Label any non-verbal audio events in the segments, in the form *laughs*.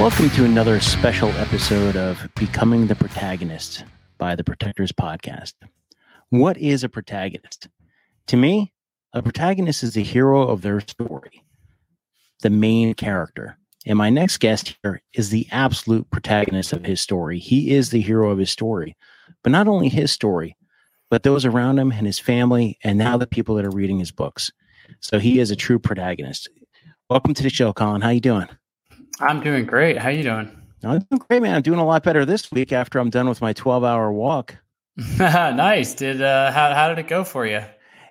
Welcome to another special episode of Becoming the Protagonist by the Protectors Podcast. What is a protagonist? To me, a protagonist is the hero of their story, the main character. And my next guest here is the absolute protagonist of his story. He is the hero of his story, but not only his story, but those around him and his family, and now the people that are reading his books. So he is a true protagonist. Welcome to the show, Colin. How you doing? I'm doing great. How you doing? I'm doing great, man. I'm doing a lot better this week after I'm done with my 12 hour walk. *laughs* nice. Did uh, how how did it go for you?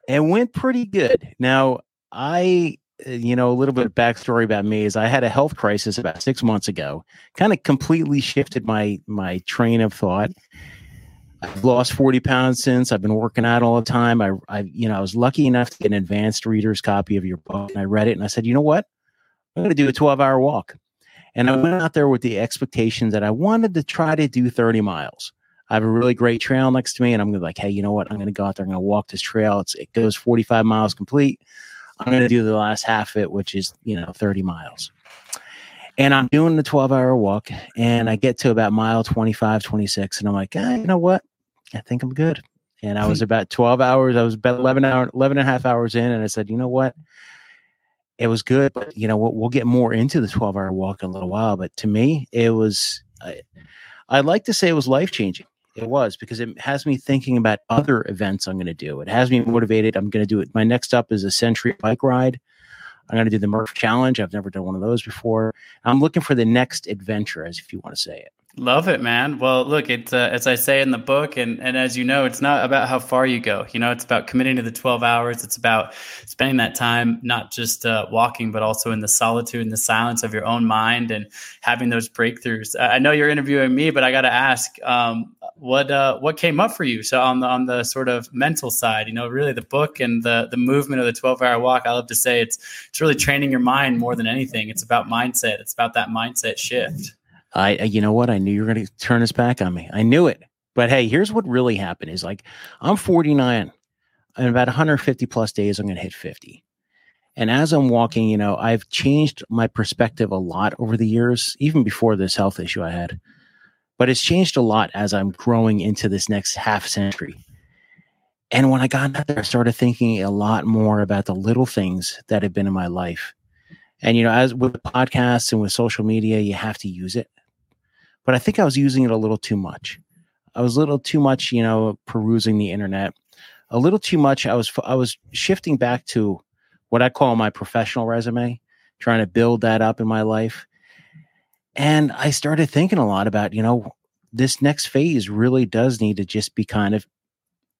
It went pretty good. Now, I Uh, you know, a little bit of backstory about me is I had a health crisis about six months ago. Kind of completely shifted my my train of thought. I've lost 40 pounds since. I've been working out all the time. I, I, you know, I was lucky enough to get an advanced reader's copy of your book, and I read it, and I said, you know what, I'm going to do a 12 hour walk. And I went out there with the expectation that I wanted to try to do 30 miles. I have a really great trail next to me, and I'm gonna be like, hey, you know what? I'm gonna go out there. I'm gonna walk this trail. It's, it goes 45 miles complete. I'm gonna do the last half of it, which is you know 30 miles. And I'm doing the 12 hour walk, and I get to about mile 25, 26, and I'm like, ah, you know what? I think I'm good. And I was *laughs* about 12 hours. I was about 11 hour, 11 and a half hours in, and I said, you know what? it was good, but you know we'll, we'll get more into the 12 hour walk in a little while. But to me, it was, I, I'd like to say it was life changing. It was because it has me thinking about other events I'm going to do. It has me motivated. I'm going to do it. My next up is a century bike ride. I'm going to do the Murph Challenge. I've never done one of those before. I'm looking for the next adventure, as if you want to say it. Love it, man. Well, look, it's uh, as I say in the book, and and as you know, it's not about how far you go. You know, it's about committing to the twelve hours. It's about spending that time not just uh, walking, but also in the solitude and the silence of your own mind, and having those breakthroughs. I know you're interviewing me, but I got to ask, um, what uh, what came up for you? So on the on the sort of mental side, you know, really the book and the the movement of the twelve hour walk. I love to say it's it's really training your mind more than anything. It's about mindset. It's about that mindset shift. I, you know what? I knew you were going to turn this back on me. I knew it. But hey, here's what really happened is like, I'm 49 and about 150 plus days, I'm going to hit 50. And as I'm walking, you know, I've changed my perspective a lot over the years, even before this health issue I had. But it's changed a lot as I'm growing into this next half century. And when I got out there, I started thinking a lot more about the little things that have been in my life. And, you know, as with podcasts and with social media, you have to use it but I think I was using it a little too much. I was a little too much, you know, perusing the internet. A little too much. I was I was shifting back to what I call my professional resume, trying to build that up in my life. And I started thinking a lot about, you know, this next phase really does need to just be kind of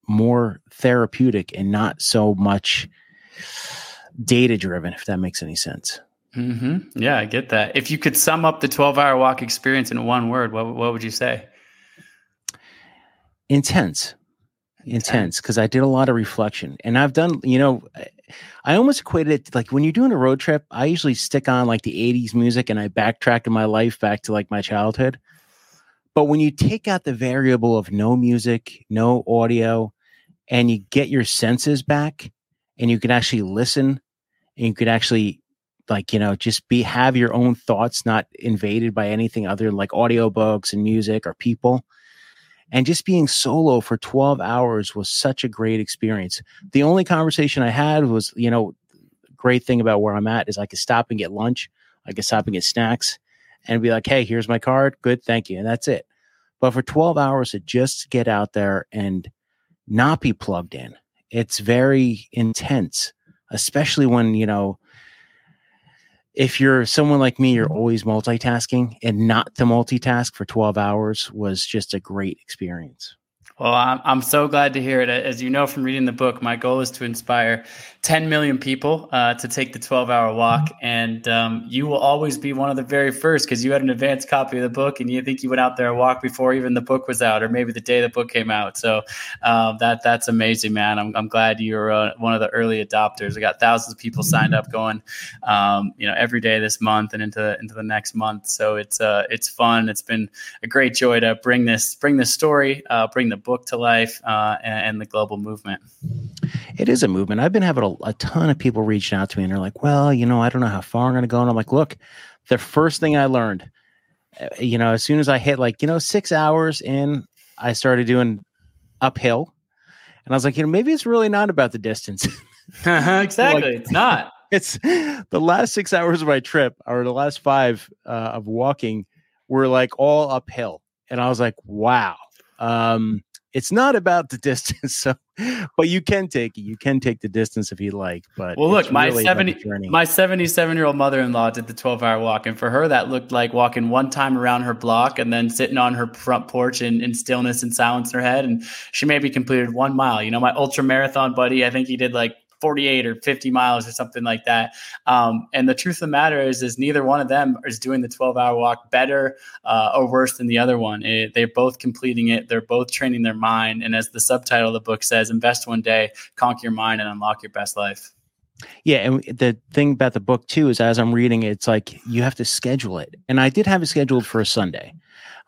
more therapeutic and not so much data driven, if that makes any sense. Mm-hmm. Yeah, I get that. If you could sum up the 12 hour walk experience in one word, what, what would you say? Intense. Intense. Because I did a lot of reflection. And I've done, you know, I almost equated it to, like when you're doing a road trip, I usually stick on like the 80s music and I backtrack in my life back to like my childhood. But when you take out the variable of no music, no audio, and you get your senses back and you can actually listen and you could actually like you know just be have your own thoughts not invaded by anything other than like audiobooks and music or people. And just being solo for 12 hours was such a great experience. The only conversation i had was you know great thing about where i'm at is i could stop and get lunch. I could stop and get snacks and be like hey here's my card. Good thank you. And that's it. But for 12 hours to just get out there and not be plugged in it's very intense especially when you know if you're someone like me, you're mm-hmm. always multitasking and not to multitask for 12 hours was just a great experience. Well, I'm, I'm so glad to hear it. As you know from reading the book, my goal is to inspire 10 million people uh, to take the 12 hour walk. And um, you will always be one of the very first because you had an advanced copy of the book and you think you went out there and walked before even the book was out or maybe the day the book came out. So um, that that's amazing, man. I'm, I'm glad you're uh, one of the early adopters. I got thousands of people signed up going, um, you know, every day this month and into into the next month. So it's uh, it's fun. It's been a great joy to bring this bring this story, uh, bring the book to life, uh, and, and the global movement. It is a movement. I've been having a, a, ton of people reaching out to me and they're like, well, you know, I don't know how far I'm going to go. And I'm like, look, the first thing I learned, uh, you know, as soon as I hit like, you know, six hours in, I started doing uphill. And I was like, you know, maybe it's really not about the distance. *laughs* *laughs* exactly. like, it's not. *laughs* It's the last six hours of my trip or the last five uh, of walking were like all uphill. And I was like, wow. Um, it's not about the *laughs* distance. So, but you can take it. You can take the distance if you like. But well, look, my really seventy, my seventy-seven year old mother-in-law did the twelve-hour walk, and for her, that looked like walking one time around her block and then sitting on her front porch in, in stillness and silence in her head. And she maybe completed one mile. You know, my ultra marathon buddy, I think he did like 48 or 50 miles or something like that. Um, and the truth of the matter is, is neither one of them is doing the 12 hour walk better uh, or worse than the other one. It, they're both completing it. They're both training their mind. And as the subtitle of the book says, invest one day, conquer your mind, and unlock your best life. Yeah, and the thing about the book too is as I'm reading it, it's like you have to schedule it. And I did have it scheduled for a Sunday.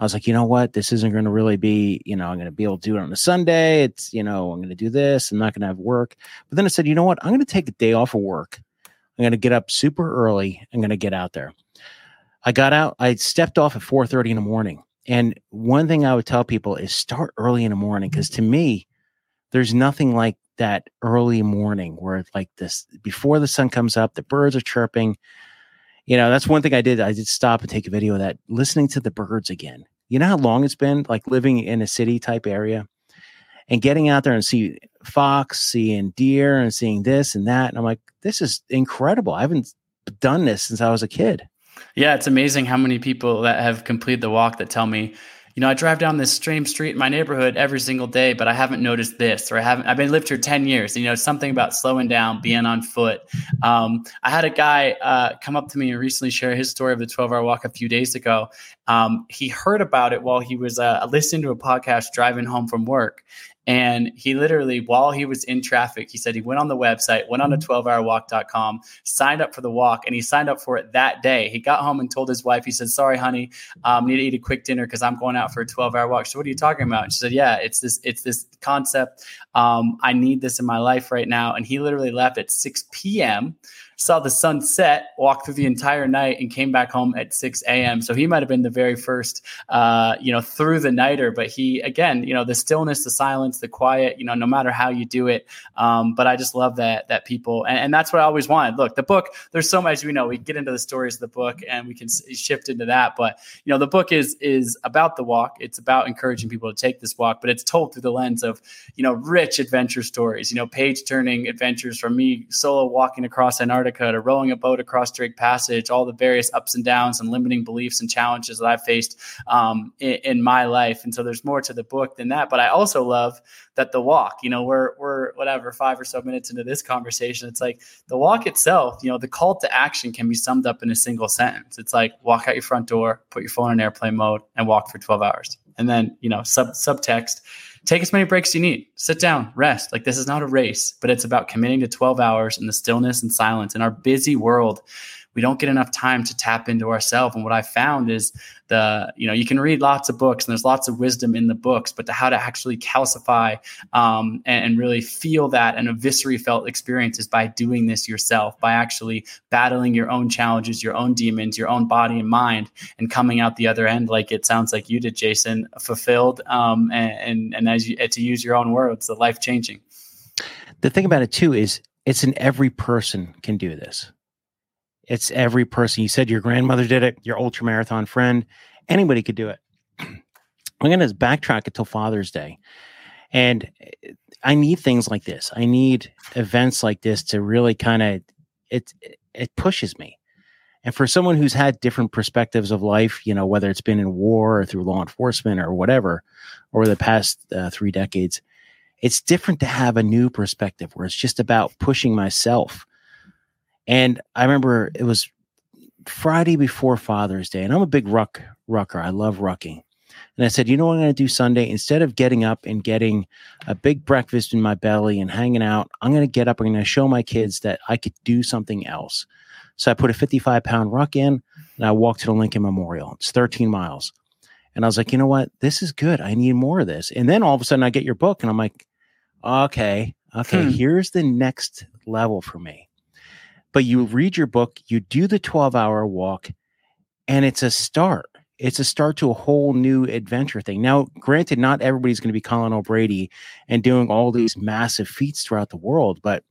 I was like, you know what? This isn't going to really be, you know, I'm going to be able to do it on a Sunday. It's, you know, I'm going to do this. I'm not going to have work. But then I said, you know what? I'm going to take a day off of work. I'm going to get up super early. I'm going to get out there. I got out. I stepped off at 4:30 in the morning. And one thing I would tell people is start early in the morning because to me, there's nothing like that early morning where it's like this before the sun comes up, the birds are chirping. You know, that's one thing I did. I did stop and take a video of that, listening to the birds again you know how long it's been like living in a city type area and getting out there and see fox, seeing deer and seeing this and that. And I'm like, this is incredible. I haven't done this since I was a kid. Yeah, it's amazing how many people that have completed the walk that tell me, you know, I drive down this same street in my neighborhood every single day, but I haven't noticed this, or I haven't. I've been lived here ten years. You know, something about slowing down, being on foot. Um, I had a guy uh, come up to me and recently share his story of the twelve-hour walk a few days ago. Um, he heard about it while he was uh, listening to a podcast driving home from work, and he literally, while he was in traffic, he said he went on the website, went on to 12hourwalk.com, signed up for the walk, and he signed up for it that day. He got home and told his wife, he said, Sorry, honey, um, need to eat a quick dinner because I'm going out for a 12 hour walk. So what are you talking about? And she said, Yeah, it's this, it's this concept. Um, I need this in my life right now. And he literally left at 6 p.m saw the sun set, walked through the entire night, and came back home at 6 a.m. So he might have been the very first, uh, you know, through the nighter. But he, again, you know, the stillness, the silence, the quiet, you know, no matter how you do it. Um, but I just love that that people, and, and, that's what I always wanted. Look, the book. There's so much we know. We get into the stories of the book, and we can shift into that. But you know, the book is is about the walk. It's about encouraging people to take this walk, but it's told through the lens of you know rich adventure stories. You know, page turning adventures from me solo walking across Antarctica To rowing a boat across Drake Passage, all the various ups and downs and limiting beliefs and challenges that I've faced um, in, in, my life. And so there's more to the book than that. But I also love that the walk, you know, we're, we're whatever, five or so minutes into this conversation. It's like the walk itself, you know, the call to action can be summed up in a single sentence. It's like walk out your front door, put your phone in airplane mode, and walk for 12 hours. And then, you know, sub subtext take as many breaks you need. Sit down, rest. Like this is not a race, but it's about committing to 12 hours in the stillness and silence. In our busy world, we don't get enough time to tap into ourselves. And what I found is the, you know, you can read lots of books and there's lots of wisdom in the books, but to how to actually calcify um, and, and, really feel that and a viscerally felt experience is by doing this yourself, by actually battling your own challenges, your own demons, your own body and mind, and coming out the other end like it sounds like you did, Jason, fulfilled um, and, and, and as you to use your own words, the life changing. The thing about it too is it's in every person can do this. It's every person. You said your grandmother did it, your ultra marathon friend, anybody could do it. I'm going to backtrack until Father's Day. And eh, I need things like this. I need events like this to really kind of it it pushes me. And for someone who's had different perspectives of life, you know, whether it's been in war or through law enforcement or whatever, over the past uh, three decades, it's different to have a new perspective where it's just about pushing myself. And I remember it was Friday before Father's Day, and I'm a big ruck rucker. I love rucking. And I said, you know what I'm going to do Sunday? Instead of getting up and getting a big breakfast in my belly and hanging out, I'm going to get up. I'm going to show my kids that I could do something else. So I put a 55 pound ruck in and I walked to the Lincoln Memorial. It's 13 miles. And I was like, you know what? This is good. I need more of this. And then all of a sudden I get your book and I'm like, okay, okay, hmm. here's the next level for me. But you read your book, you do the 12 hour walk, and it's a start. It's a start to a whole new adventure thing. Now, granted, not everybody's going to be Colin O'Brady and doing all these massive feats throughout the world, but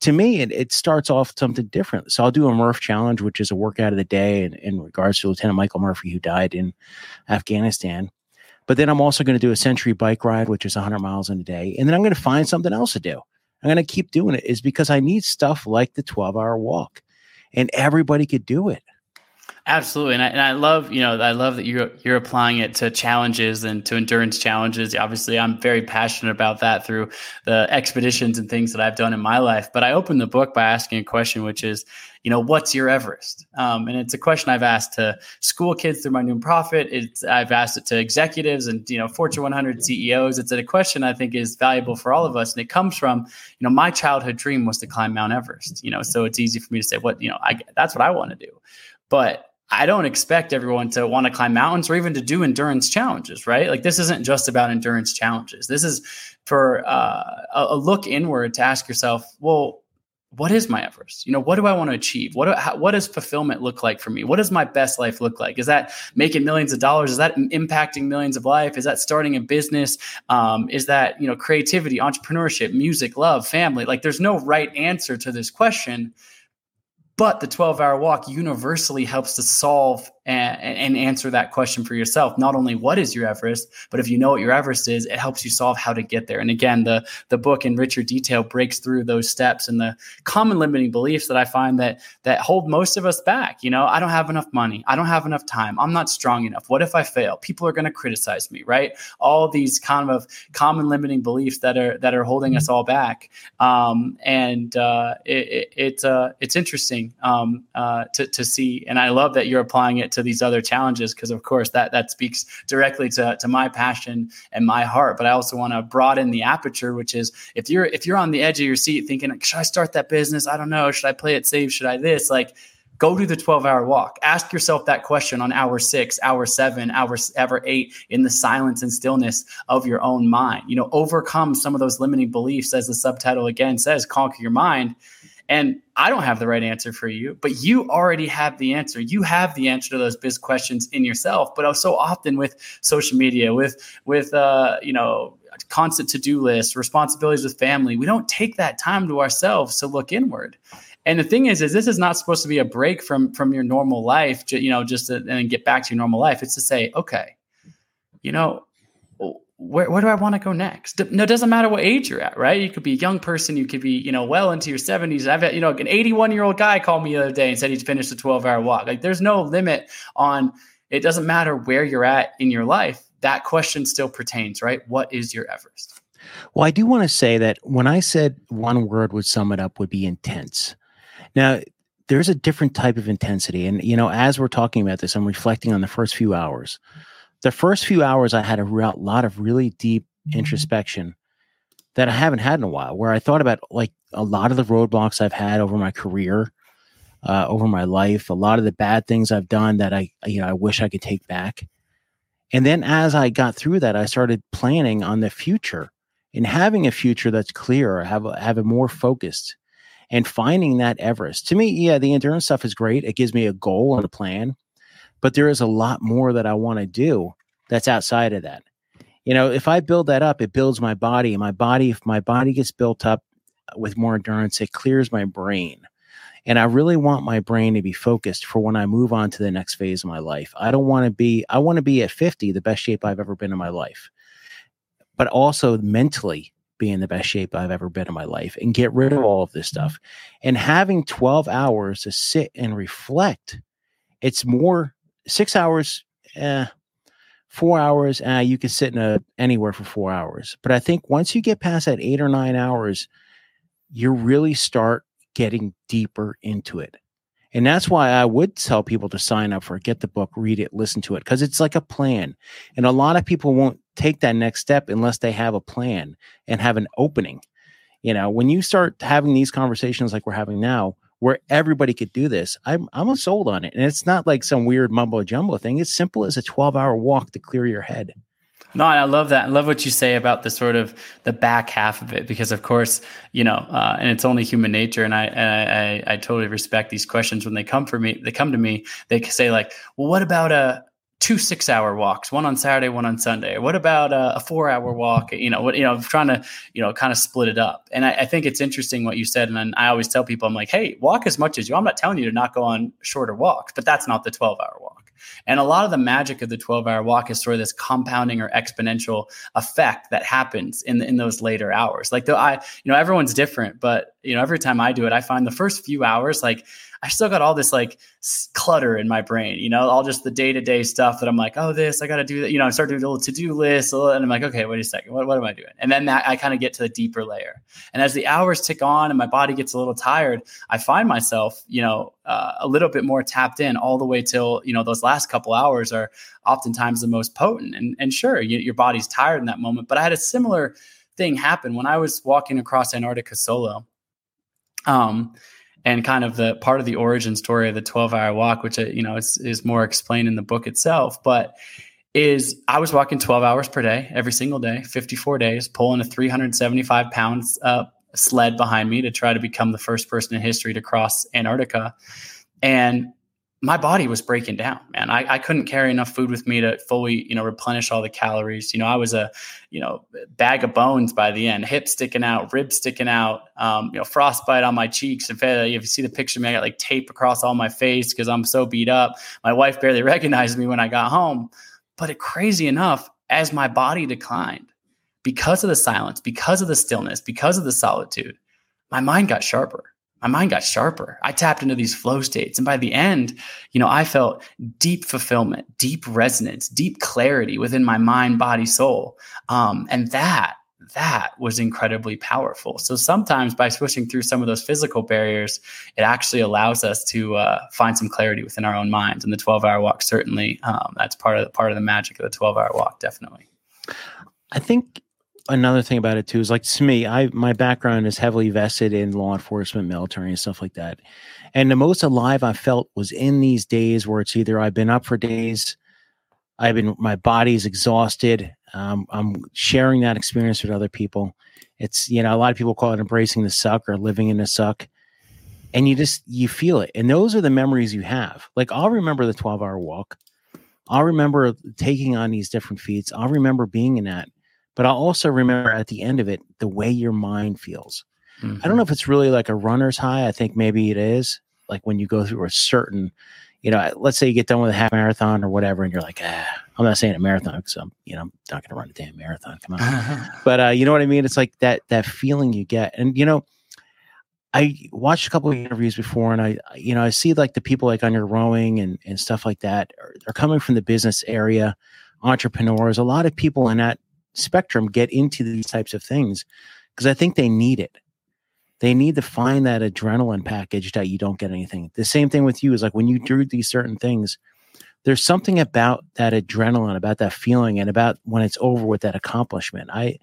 to me, it, it starts off something different. So I'll do a Murph challenge, which is a workout of the day in, in regards to Lieutenant Michael Murphy, who died in Afghanistan. But then I'm also going to do a century bike ride, which is 100 miles in a day. And then I'm going to find something else to do. I'm going to keep doing it is because I need stuff like the 12 hour walk and everybody could do it. Absolutely, and I, and I love you know I love that you're you're applying it to challenges and to endurance challenges. Obviously, I'm very passionate about that through the expeditions and things that I've done in my life. But I opened the book by asking a question, which is, you know, what's your Everest? Um, and it's a question I've asked to school kids through my nonprofit. It's I've asked it to executives and you know Fortune 100 CEOs. It's a question I think is valuable for all of us, and it comes from you know my childhood dream was to climb Mount Everest. You know, so it's easy for me to say what you know I that's what I want to do, but I don't expect everyone to want to climb mountains or even to do endurance challenges, right? Like this isn't just about endurance challenges. This is for uh, a look inward to ask yourself, well, what is my Everest? You know, what do I want to achieve? What do, how, what does fulfillment look like for me? What does my best life look like? Is that making millions of dollars? Is that impacting millions of life? Is that starting a business? Um, is that you know creativity, entrepreneurship, music, love, family? Like, there's no right answer to this question but the 12 hour walk universally helps to solve and, and, answer that question for yourself. Not only what is your Everest, but if you know what your Everest is, it helps you solve how to get there. And again, the the book in richer detail breaks through those steps and the common limiting beliefs that I find that that hold most of us back. You know, I don't have enough money, I don't have enough time, I'm not strong enough. What if I fail? People are going to criticize me, right? All these kind of common limiting beliefs that are that are holding us all back. Um, and uh, it, it, it's uh, it's interesting um, uh, to to see, and I love that you're applying it to these other challenges because of course that that speaks directly to, to my passion and my heart. But i also want to broaden the aperture which is if you're if you're on the edge of your seat thinking should i start that business? I don't know. Should i play it safe? Should i this? Like go do the 12 hour walk. Ask yourself that question on hour six hour seven hour, hour eight in the silence and stillness of your own mind. You know overcome some of those limiting beliefs as the subtitle again says conquer your mind and I don't have the right answer for you, but you already have the answer. You have the answer to those biz questions in yourself. But so often with social media, with with uh, you know constant to do lists, responsibilities with family, we don't take that time to ourselves to look inward. And the thing is, is this is not supposed to be a break from from your normal life, you know, just to, and get back to your normal life. It's to say, okay, you know, where, where do I want to go next? No, it doesn't matter what age you're at, right? You could be a young person, you could be, you know, well into your 70s. I've had, you know, an 81 year old guy called me the other day and said he's finished a 12 hour walk. Like there's no limit on it doesn't matter where you're at in your life. That question still pertains, right? What is your Everest? Well, I do want to say that when I said one word would sum it up would be intense. Now, there's a different type of intensity. And, you know, as we're talking about this, I'm reflecting on the first few hours the first few hours I had a real, lot of really deep mm-hmm. introspection that I haven't had in a while, where I thought about like a lot of the roadblocks I've had over my career, uh, over my life, a lot of the bad things I've done that I, you know, I wish I could take back. And then as I got through that, I started planning on the future and having a future that's clear, have a, have a more focused, and finding that Everest. To me, yeah, the endurance stuff is great. It gives me a goal and a plan but there is a lot more that I want to do that's outside of that. You know, if I build that up, it builds my body. My body, if my body gets built up with more endurance, it clears my brain. And I really want my brain to be focused for when I move on to the next phase of my life. I don't want to be, I want to be at 50, the best shape I've ever been in my life, but also mentally be in the best shape I've ever been in my life and get rid of all of this stuff. And having 12 hours to sit and reflect it's more six hours, eh, four hours, uh, you can sit in a anywhere for four hours. But I think once you get past that eight or nine hours, you really start getting deeper into it. And that's why I would tell people to sign up for it, get the book, read it, listen to it, because it's like a plan. And a lot of people won't take that next step unless they have a plan and have an opening. You know, when you start having these conversations like we're having now, where everybody could do this, I'm I'm sold on it. And it's not like some weird mumbo jumbo thing. It's simple as a 12 hour walk to clear your head. No, I love that. I love what you say about the sort of the back half of it, because of course, you know, uh, and it's only human nature. And I, and I, I, totally respect these questions when they come for me. They come to me. They say like, "Well, what about a two six hour walks, one on Saturday, one on Sunday? What about a, a four hour walk? You know, what you know, trying to you know kind of split it up. And I, I think it's interesting what you said. And I always tell people, I'm like, hey, walk as much as you. I'm not telling you to not go on shorter walks, but that's not the 12 hour walk. And a lot of the magic of the 12 hour walk is sort of this compounding or exponential effect that happens in, in those later hours. Like the, I, you know, everyone's different, but you know, every time I do it, I find the first few hours, like I still got all this like clutter in my brain, you know, all just the day to day stuff that I'm like, oh, this, I got to do that. You know, I start doing a little to do list and I'm like, okay, wait a second. What, what am I doing? And then that, I kind of get to the deeper layer. And as the hours tick on and my body gets a little tired, I find myself, you know, uh, a little bit more tapped in all the way till, you know, those last couple hours are oftentimes the most potent. And, and sure, you, your body's tired in that moment. But I had a similar thing happen when I was walking across Antarctica solo. Um, and kind of the part of the origin story of the 12 hour walk, which, uh, you know, is, is more explained in the book itself. But is I was walking 12 hours per day, every single day, 54 days, pulling a 375 pounds uh, sled behind me to try to become the first person in history to cross Antarctica. And my body was breaking down, man. I, I couldn't carry enough food with me to fully, you know, replenish all the calories. You know, I was a, you know, bag of bones by the end, hip sticking out, ribs sticking out, um, you know, frostbite on my cheeks. In fact, if you see the picture, me, I got like tape across all my face because I'm so beat up. My wife barely *laughs* recognized me when I got home. But it, crazy enough, as my body declined, because of the silence, because of the stillness, because of the solitude, my mind got sharper my mind got sharper. I tapped into these flow states. And by the end, you know, I felt deep fulfillment, deep resonance, deep clarity within my mind, body, soul. Um, and that, that was incredibly powerful. So sometimes by switching through some of those physical barriers, it actually allows us to uh, find some clarity within our own minds. And the 12 hour walk, certainly, um, that's part of the, part of the magic of the 12 hour walk, definitely. I think another thing about it too is like to me, I my background is heavily vested in law enforcement, military, and stuff like that. And the most alive I felt was in these days where it's either I've been up for days, I've been my body's exhausted. Um, I'm sharing that experience with other people. It's you know a lot of people call it embracing the suck or living in the suck, and you just you feel it. And those are the memories you have. Like I'll remember the 12 hour walk. I'll remember taking on these different feats. I'll remember being in that but I'll also remember at the end of it the way your mind feels. Mm-hmm. I don't know if it's really like a runner's high. I think maybe it is like when you go through a certain, you know, let's say you get done with a half marathon or whatever, and you're like, ah, I'm not saying a marathon because I'm, you know, I'm not going to run a damn marathon. Come on, *laughs* but uh, you know what I mean? It's like that that feeling you get, and you know, I watched a couple of interviews before, and I, you know, I see like the people like on your rowing and and stuff like that are, are coming from the business area, entrepreneurs. A lot of people in that spectrum get into these types of things because I think they need it. They need to find that adrenaline package that you don't get anything. The same thing with you is like when you do these certain things, there's something about that adrenaline, about that feeling, and about when it's over with that accomplishment. I,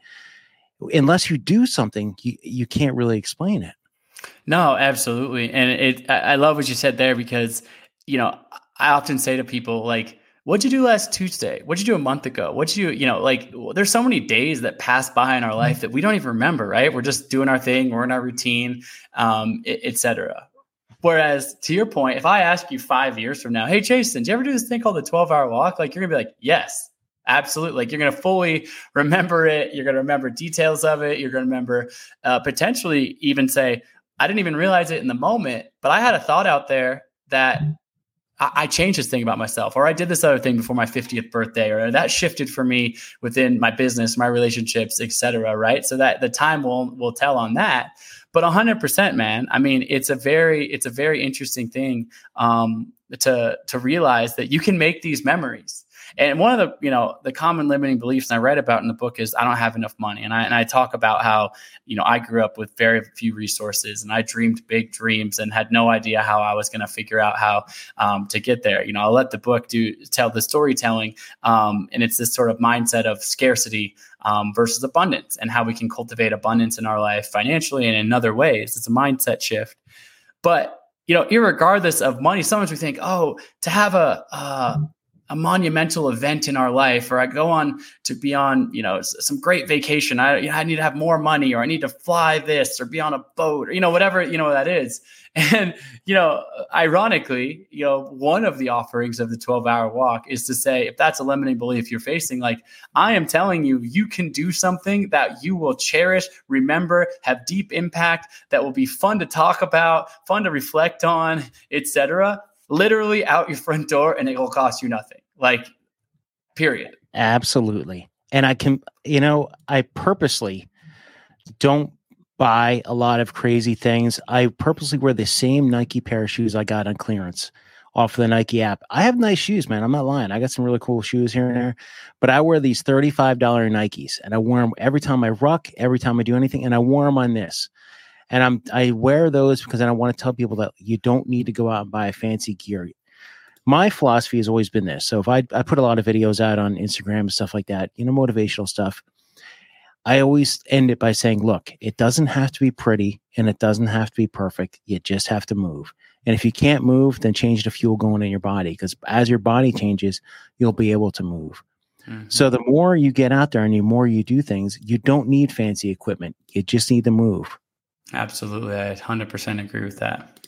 unless you do something, you, you can't really explain it. No, absolutely. And it, I love what you said there because, you know, I often say to people, like, What'd you do last Tuesday? What'd you do a month ago? What'd you, you know, like there's so many days that pass by in our life that we don't even remember, right? We're just doing our thing, we're in our routine, um, etc. Whereas to your point, if I ask you five years from now, hey Jason, do you ever do this thing called the 12 hour walk? Like you're gonna be like, yes, absolutely. Like you're gonna fully remember it. You're gonna remember details of it. You're gonna remember uh, potentially even say, I didn't even realize it in the moment, but I had a thought out there that I, changed this thing about myself, or I did this other thing before my 50th birthday, or that shifted for me within my business, my relationships, etc. Right. So that the time will will tell on that. But 100%, man. I mean, it's a very it's a very interesting thing. Um, to to realize that you can make these memories and one of the, you know, the common limiting beliefs I write about in the book is I don't have enough money. And I, and I talk about how, you know, I grew up with very few resources and I dreamed big dreams and had no idea how I was going to figure out how um, to get there. You know, I'll let the book do tell the storytelling. Um, and it's this sort of mindset of scarcity um, versus abundance and how we can cultivate abundance in our life financially and in other ways. It's a mindset shift. But you know, regardless of money, sometimes we think, oh, to have a, uh, a monumental event in our life or i go on to be on you know some great vacation i you know, i need to have more money or i need to fly this or be on a boat or you know whatever you know that is *laughs* and you know ironically you know one of the offerings of the 12 hour walk is to say if that's a limiting belief you're facing like i am telling you you can do something that you will cherish remember have deep impact that will be fun to talk about fun to reflect on etc literally out your front door and it will cost you nothing. Like, period. Absolutely. And I can, you know, I purposely don't buy a lot of crazy things. I purposely wear the same Nike pair of shoes I got on clearance off of the Nike app. I have nice shoes, man. I'm not lying. I got some really cool shoes here and there, but I wear these $35 Nikes and I wear them every time I ruck, every time I do anything. And I wear them on this and I'm I wear those because I don't want to tell people that you don't need to go out and buy fancy gear. My philosophy has always been this. So if I I put a lot of videos out on Instagram and stuff like that, you know, motivational stuff. I always end it by saying, look, it doesn't have to be pretty and it doesn't have to be perfect. You just have to move. And if you can't move, then change the fuel going in your body because as your body changes, you'll be able to move. Mm-hmm. So the more you get out there and the more you do things, you don't need fancy equipment. You just need to move. Absolutely. I 100% agree with that.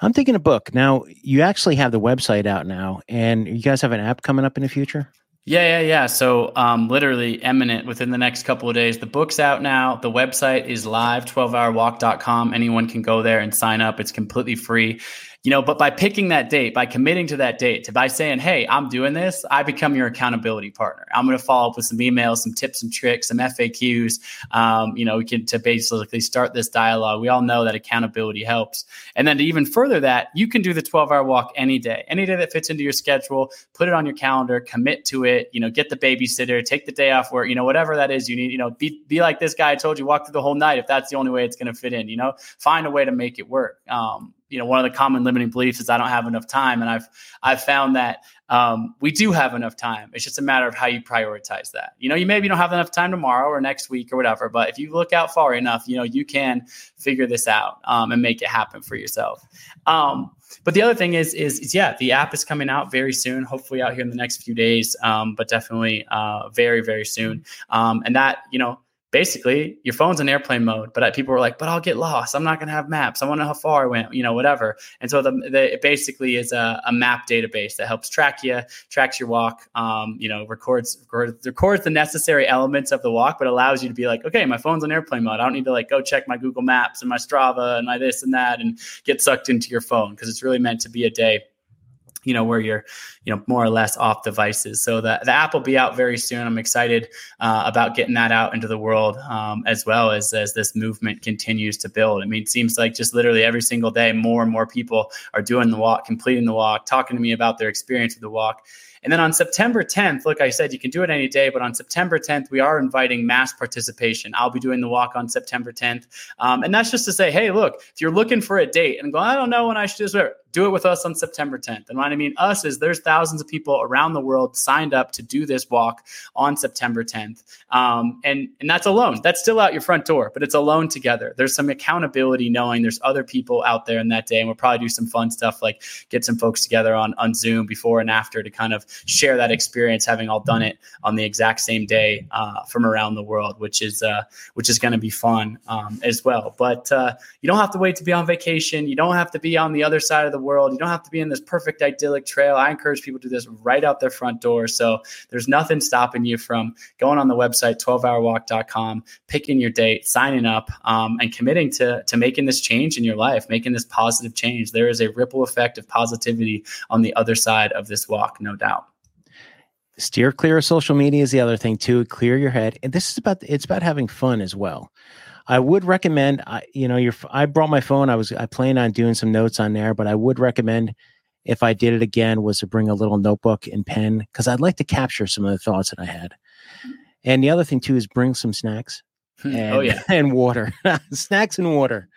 I'm thinking a book. Now, you actually have the website out now, and you guys have an app coming up in the future? Yeah, yeah, yeah. So, um, literally imminent within the next couple of days. The book's out now. The website is live, 12hourwalk.com. Anyone can go there and sign up. It's completely free you know but by picking that date by committing to that date to by saying hey i'm doing this i become your accountability partner. I'm going to follow up with some emails some tips and tricks some faqs um, you know we can to basically start this dialogue. We all know that accountability helps. And then to even further that you can do the 12 hour walk any day any day that fits into your schedule put it on your calendar commit to it you know get the babysitter take the day off work you know whatever that is you need you know be, be like this guy i told you walk through the whole night if that's the only way it's going to fit in you know? Find a way to make it work. Um, you know one of the common limiting beliefs is I don't have enough time, and I've I've found that um, we do have enough time. It's just a matter of how you prioritize that. You know, you maybe don't have enough time tomorrow or next week or whatever, but if you look out far enough, you know you can figure this out um, and make it happen for yourself. Um, but the other thing is, is, is, yeah, the app is coming out very soon. Hopefully, out here in the next few days, um, but definitely uh, very, very soon. Um, and that, you know, basically your phone's in airplane mode but people were like but i'll get lost. I'm not going to have maps. I want to know how far i went you know whatever. And so the, the it basically is a, a, map database that helps track you tracks your walk um, you know records, records records the necessary elements of the walk but allows you to be like okay my phone's on airplane mode. I don't need to like go check my google maps and my strava and my this and that and get sucked into your phone because it's really meant to be a day you know where you're you know more or less off devices. So the, the app will be out very soon. I'm excited uh, about getting that out into the world um, as well as as this movement continues to build. I mean it seems like just literally every single day more and more people are doing the walk completing the walk talking to me about their experience with the walk and then on September 10th, look, I said you can do it any day, but on September 10th, we are inviting mass participation. I'll be doing the walk on September 10th. Um, and that's just to say, hey, look, if you're looking for a date and go, I don't know when I should do this, do it with us on September 10th. And what I mean us is there's thousands of people around the world signed up to do this walk on September 10th. Um, and, and that's alone. That's still out your front door, but it's alone together. There's some accountability knowing there's other people out there in that day. And we'll probably do some fun stuff like get some folks together on, on Zoom before and after to kind of share that experience, having all done it on the exact same day uh, from around the world, which is uh, which is going to be fun um, as well. But uh, you don't have to wait to be on vacation. You don't have to be on the other side of the world. You don't have to be in this perfect idyllic trail. I encourage people to do this right out their front door. So there's nothing stopping you from going on the website 12hourwalk.com, picking your date, signing up, um, and committing to to making this change in your life, making this positive change. There is a ripple effect of positivity on the other side of this walk, no doubt steer clear of social media is the other thing too clear your head and this is about it's about having fun as well i would recommend I, you know your i brought my phone i was i plan on doing some notes on there but i would recommend if I did it again was to bring a little notebook and pen because I'd like to capture some of the thoughts that I had. And the other thing too is bring some snacks. Hmm. And, oh yeah, *laughs* and water, *laughs* snacks and water.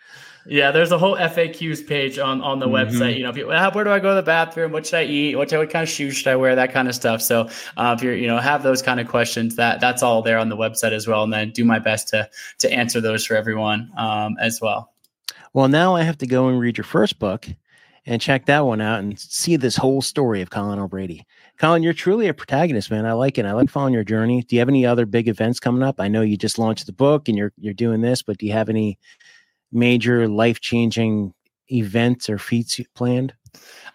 Yeah, there's a whole FAQs page on on the mm-hmm. website. You know, people, ah, where do I go to the bathroom? What should I eat? What, what kind of shoes should I wear? That kind of stuff. So uh, if you're you know have those kind of questions, that that's all there on the website as well. And then do my best to to answer those for everyone um, as well. Well, now I have to go and read your first book and check that one out and see this whole story of Colin O'Brady. Colin, you're truly a protagonist, man. I like it. I like following your journey. Do you have any other big events coming up? I know you just launched the book and you're you're doing this, but do you have any major life changing events or feats planned?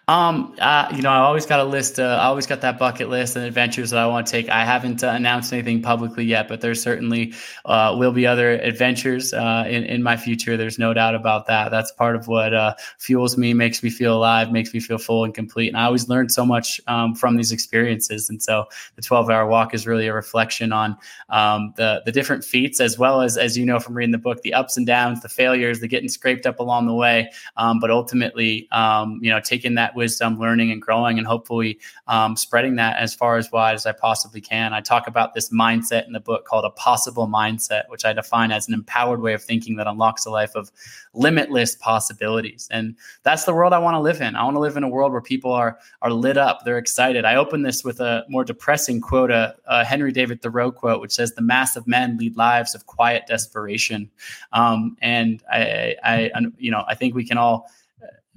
Um, uh, you know, I always got a list. Uh, I always got that bucket list and adventures that I want to take. I haven't uh, announced anything publicly yet, but there certainly uh, will be other adventures uh, in in my future. There's no doubt about that. That's part of what uh, fuels me, makes me feel alive, makes me feel full and complete. And I always learn so much um, from these experiences. And so, the 12 hour walk is really a reflection on um, the the different feats, as well as as you know from reading the book, the ups and downs, the failures, the getting scraped up along the way. Um, but ultimately, um, you know, taking that wisdom, learning and growing, and hopefully um, spreading that as far as wide as I possibly can. I talk about this mindset in the book called a possible mindset, which I define as an empowered way of thinking that unlocks a life of limitless possibilities. And that's the world I want to live in. I want to live in a world where people are are lit up, they're excited. I open this with a more depressing quote, a, a Henry David Thoreau quote, which says, "The mass of men lead lives of quiet desperation." Um, and I, I, I, you know, I think we can all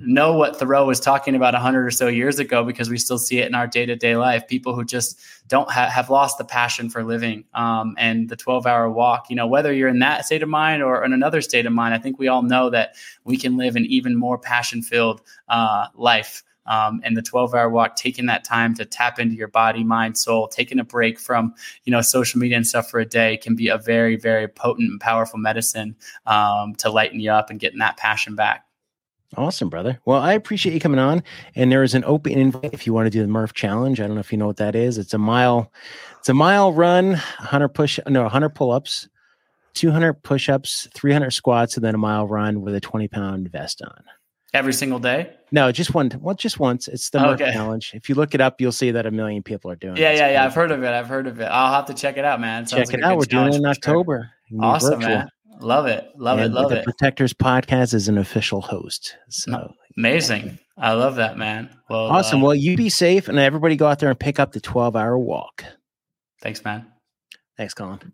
know what Thoreau was talking about 100 or so years ago because we still see it in our day to day life. People who just don't ha- have lost the passion for living um, and the 12 hour walk. You know, whether you're in that state of mind or in another state of mind, I think we all know that we can live an even more passion filled uh, life. Um, and the 12 hour walk, taking that time to tap into your body, mind, soul, taking a break from, you know, social media and stuff for a day can be a very, very potent and powerful medicine um, to lighten you up and getting that passion back. Awesome, brother. Well, I appreciate you coming on. And there is an open invite if you want to do the Murph Challenge. I don't know if you know what that is. It's a mile, it's a mile run, 100 push, no, 100 pull ups, 200 push ups, 300 squats, and then a mile run with a 20 pound vest on. Every single day? No, just one. Well, just once. It's the Murph okay. Challenge. If you look it up, you'll see that a million people are doing. Yeah, it. yeah, yeah. I've heard of it. I've heard of it. I'll have to check it out, man. It check like it out. We're doing it in October. Sure. Awesome, virtual. man. Love it. Love and it. Love the it. Protectors podcast is an official host. So amazing. I love that, man. Well, awesome. Uh, well, you be safe and everybody go out there and pick up the 12 hour walk. Thanks, man. Thanks, Colin.